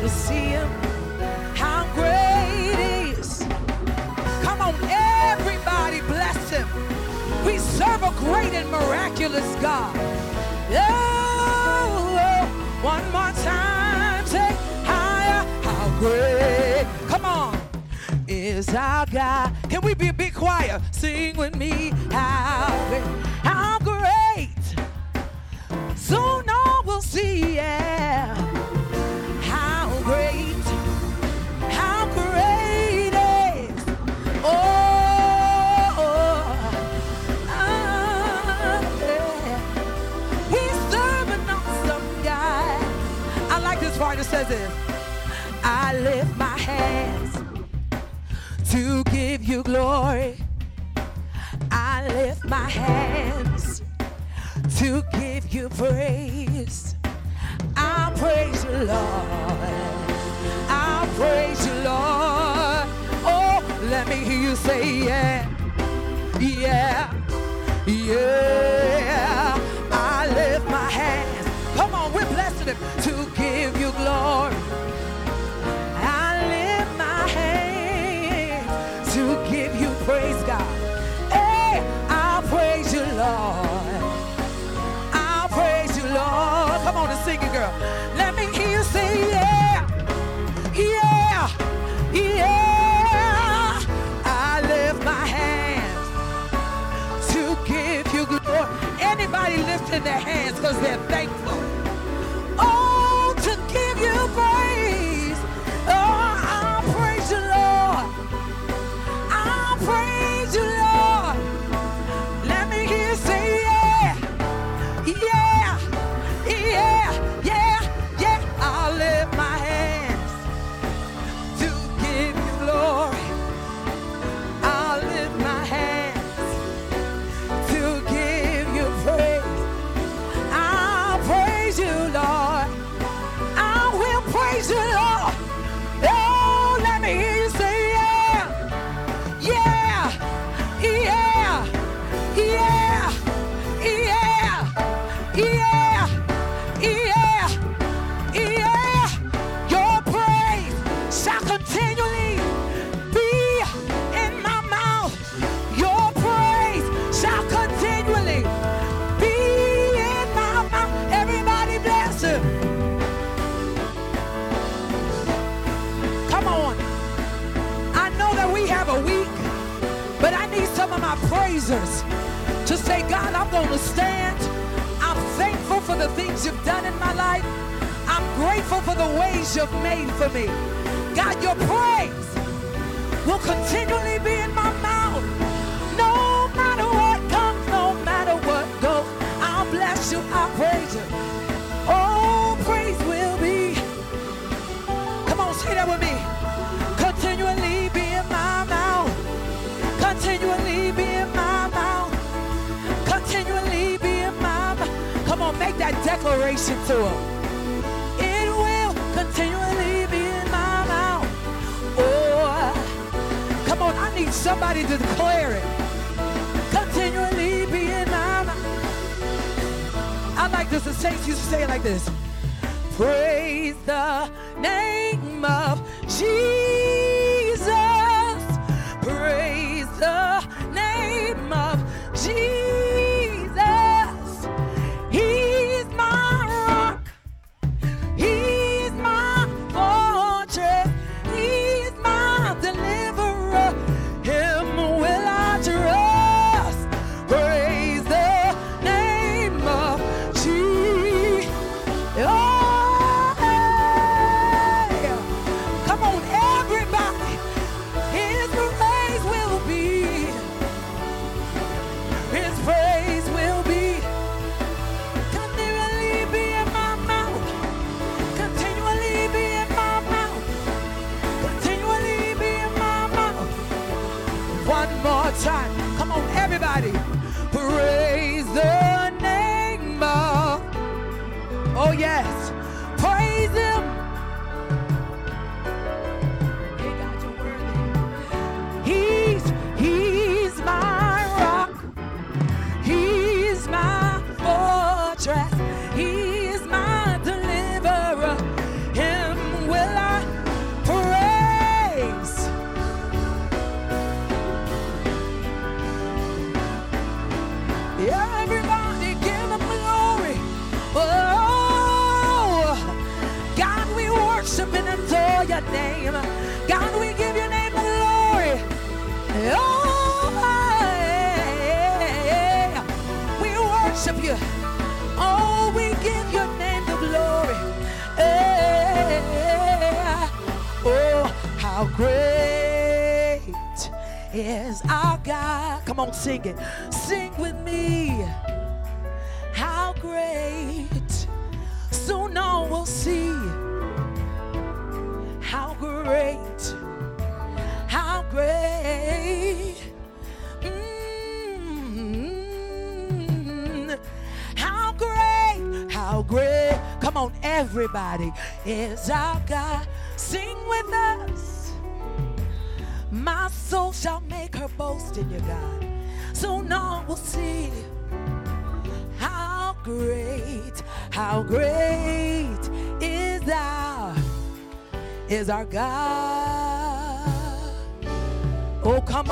to see him. How great he is. Come on, everybody bless him. We serve a great and miraculous God. Oh, oh, one more time, say higher. How great. Come on. Is our God. Can we be a big choir? Sing with me. How great. How great. Soon all will see, yeah. Lift my hands to give you glory. I lift my hands to give you praise. I'll praise you, Lord. I'll praise you, Lord. Oh, let me hear you say, yeah, yeah, yeah. I lift my hands. Come on, we're blessing him to give you glory. Girl. Let me hear you say, yeah, yeah, yeah. I lift my hands to give you glory. Anybody lifting their hands because they're thankful. Praisers to say, God, I'm going to stand. I'm thankful for the things you've done in my life. I'm grateful for the ways you've made for me. God, your praise will continually be in my mouth. Declaration to him. It will continually be in my mouth. Oh, come on, I need somebody to declare it. Continually be in my mouth. I like this. The saints used to say it like this. Praise the name of Jesus. Your name. God, we give your name glory. Oh, yeah. we worship you. Oh, we give your name the glory. Oh, how great is our God. Come on, sing it. Sing with me. How great. Come on, everybody. Is our God. Sing with us. My soul shall make her boast in you, God. So now we'll see how great, how great is our, is our God. Oh, come on.